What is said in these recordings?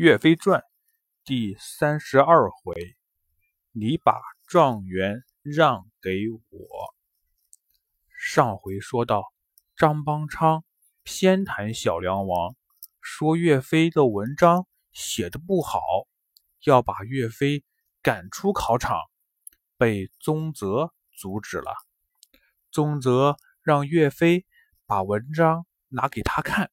岳飞传第三十二回，你把状元让给我。上回说到，张邦昌偏袒小梁王，说岳飞的文章写的不好，要把岳飞赶出考场，被宗泽阻止了。宗泽让岳飞把文章拿给他看，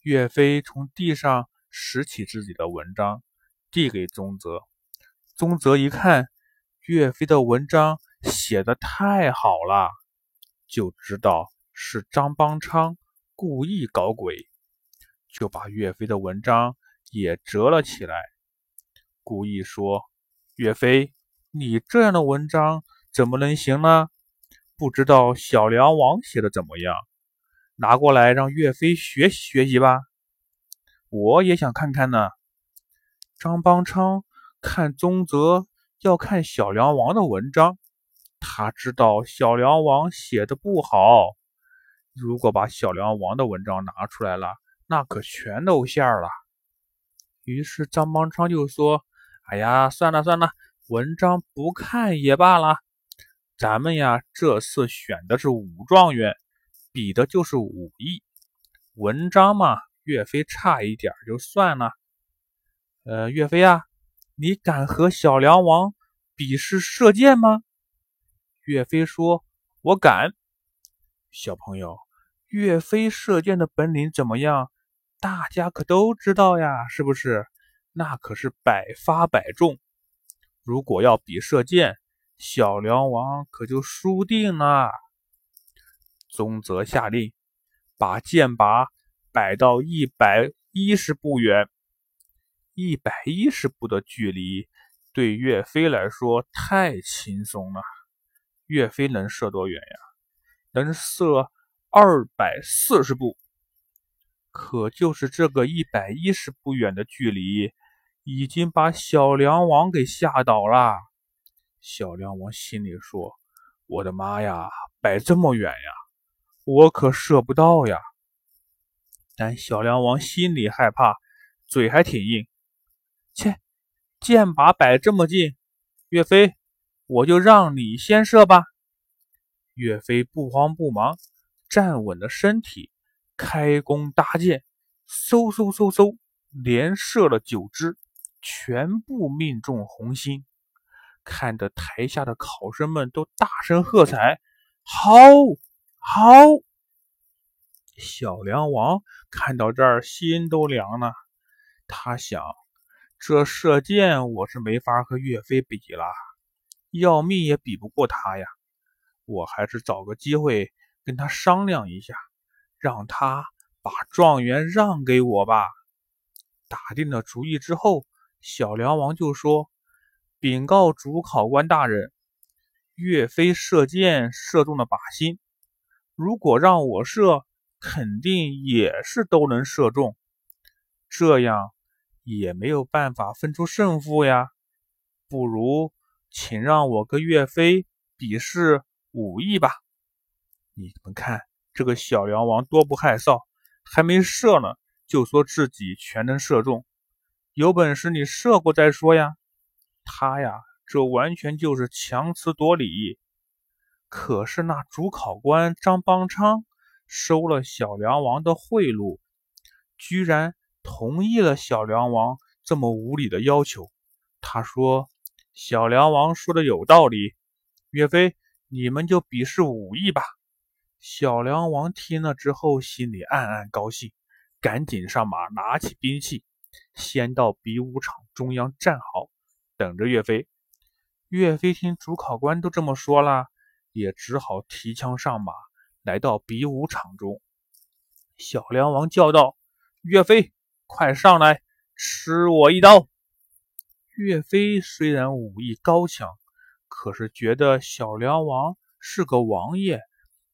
岳飞从地上。拾起自己的文章，递给宗泽。宗泽一看，岳飞的文章写的太好了，就知道是张邦昌故意搞鬼，就把岳飞的文章也折了起来，故意说：“岳飞，你这样的文章怎么能行呢？不知道小梁王写的怎么样？拿过来让岳飞学习学习吧。”我也想看看呢。张邦昌看宗泽要看小梁王的文章，他知道小梁王写的不好，如果把小梁王的文章拿出来了，那可全露馅儿了。于是张邦昌就说：“哎呀，算了算了，文章不看也罢了。咱们呀，这次选的是武状元，比的就是武艺，文章嘛。”岳飞差一点就算了，呃，岳飞啊，你敢和小梁王比试射箭吗？岳飞说：“我敢。”小朋友，岳飞射箭的本领怎么样？大家可都知道呀，是不是？那可是百发百中。如果要比射箭，小梁王可就输定了。宗泽下令，把箭靶。摆到一百一十步远，一百一十步的距离对岳飞来说太轻松了。岳飞能射多远呀？能射二百四十步。可就是这个一百一十步远的距离，已经把小梁王给吓倒了。小梁王心里说：“我的妈呀，摆这么远呀，我可射不到呀。”但小梁王心里害怕，嘴还挺硬。切，箭靶摆这么近，岳飞，我就让你先射吧。岳飞不慌不忙，站稳了身体，开弓搭箭，嗖嗖嗖嗖，连射了九支，全部命中红心，看得台下的考生们都大声喝彩：“好，好！”小梁王看到这儿，心都凉了。他想：这射箭我是没法和岳飞比了，要命也比不过他呀。我还是找个机会跟他商量一下，让他把状元让给我吧。打定了主意之后，小梁王就说：“禀告主考官大人，岳飞射箭射中了靶心，如果让我射。”肯定也是都能射中，这样也没有办法分出胜负呀。不如请让我跟岳飞比试武艺吧。你们看这个小梁王多不害臊，还没射呢，就说自己全能射中。有本事你射过再说呀。他呀，这完全就是强词夺理。可是那主考官张邦昌。收了小梁王的贿赂，居然同意了小梁王这么无理的要求。他说：“小梁王说的有道理，岳飞，你们就比试武艺吧。”小梁王听了之后，心里暗暗高兴，赶紧上马，拿起兵器，先到比武场中央站好，等着岳飞。岳飞听主考官都这么说了，也只好提枪上马。来到比武场中，小梁王叫道：“岳飞，快上来，吃我一刀！”岳飞虽然武艺高强，可是觉得小梁王是个王爷，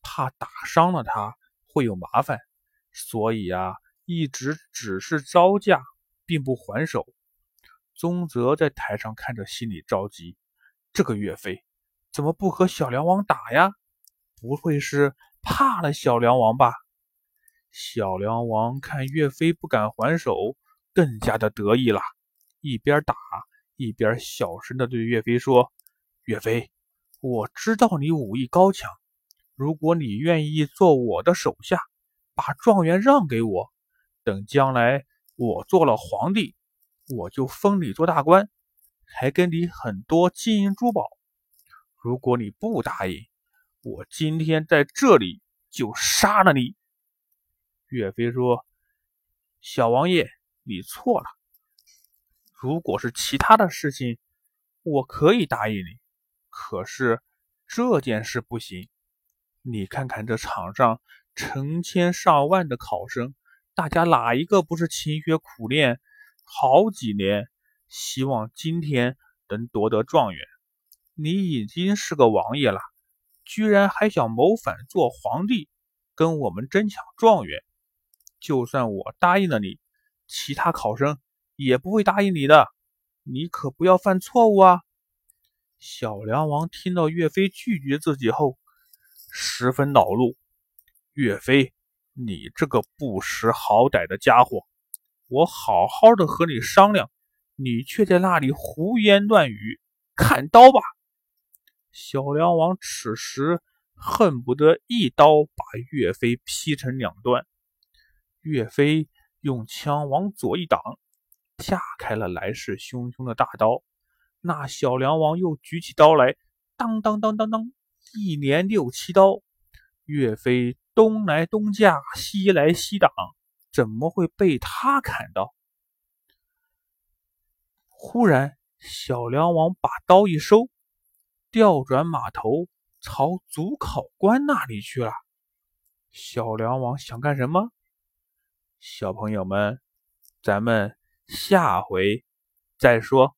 怕打伤了他会有麻烦，所以啊，一直只是招架，并不还手。宗泽在台上看着，心里着急：这个岳飞怎么不和小梁王打呀？不会是……怕了小梁王吧？小梁王看岳飞不敢还手，更加的得意了，一边打一边小声的对岳飞说：“岳飞，我知道你武艺高强，如果你愿意做我的手下，把状元让给我，等将来我做了皇帝，我就封你做大官，还给你很多金银珠宝。如果你不答应，我今天在这里就杀了你。”岳飞说：“小王爷。”你错了。如果是其他的事情，我可以答应你。可是这件事不行。你看看这场上成千上万的考生，大家哪一个不是勤学苦练好几年，希望今天能夺得状元？你已经是个王爷了，居然还想谋反做皇帝，跟我们争抢状元？就算我答应了你。其他考生也不会答应你的，你可不要犯错误啊！小梁王听到岳飞拒绝自己后，十分恼怒。岳飞，你这个不识好歹的家伙！我好好的和你商量，你却在那里胡言乱语！砍刀吧！小梁王此时恨不得一刀把岳飞劈成两段。岳飞。用枪往左一挡，架开了来势汹汹的大刀。那小梁王又举起刀来，当当当当当，一连六七刀。岳飞东来东架，西来西挡，怎么会被他砍到？忽然，小梁王把刀一收，调转马头朝主考官那里去了。小梁王想干什么？小朋友们，咱们下回再说。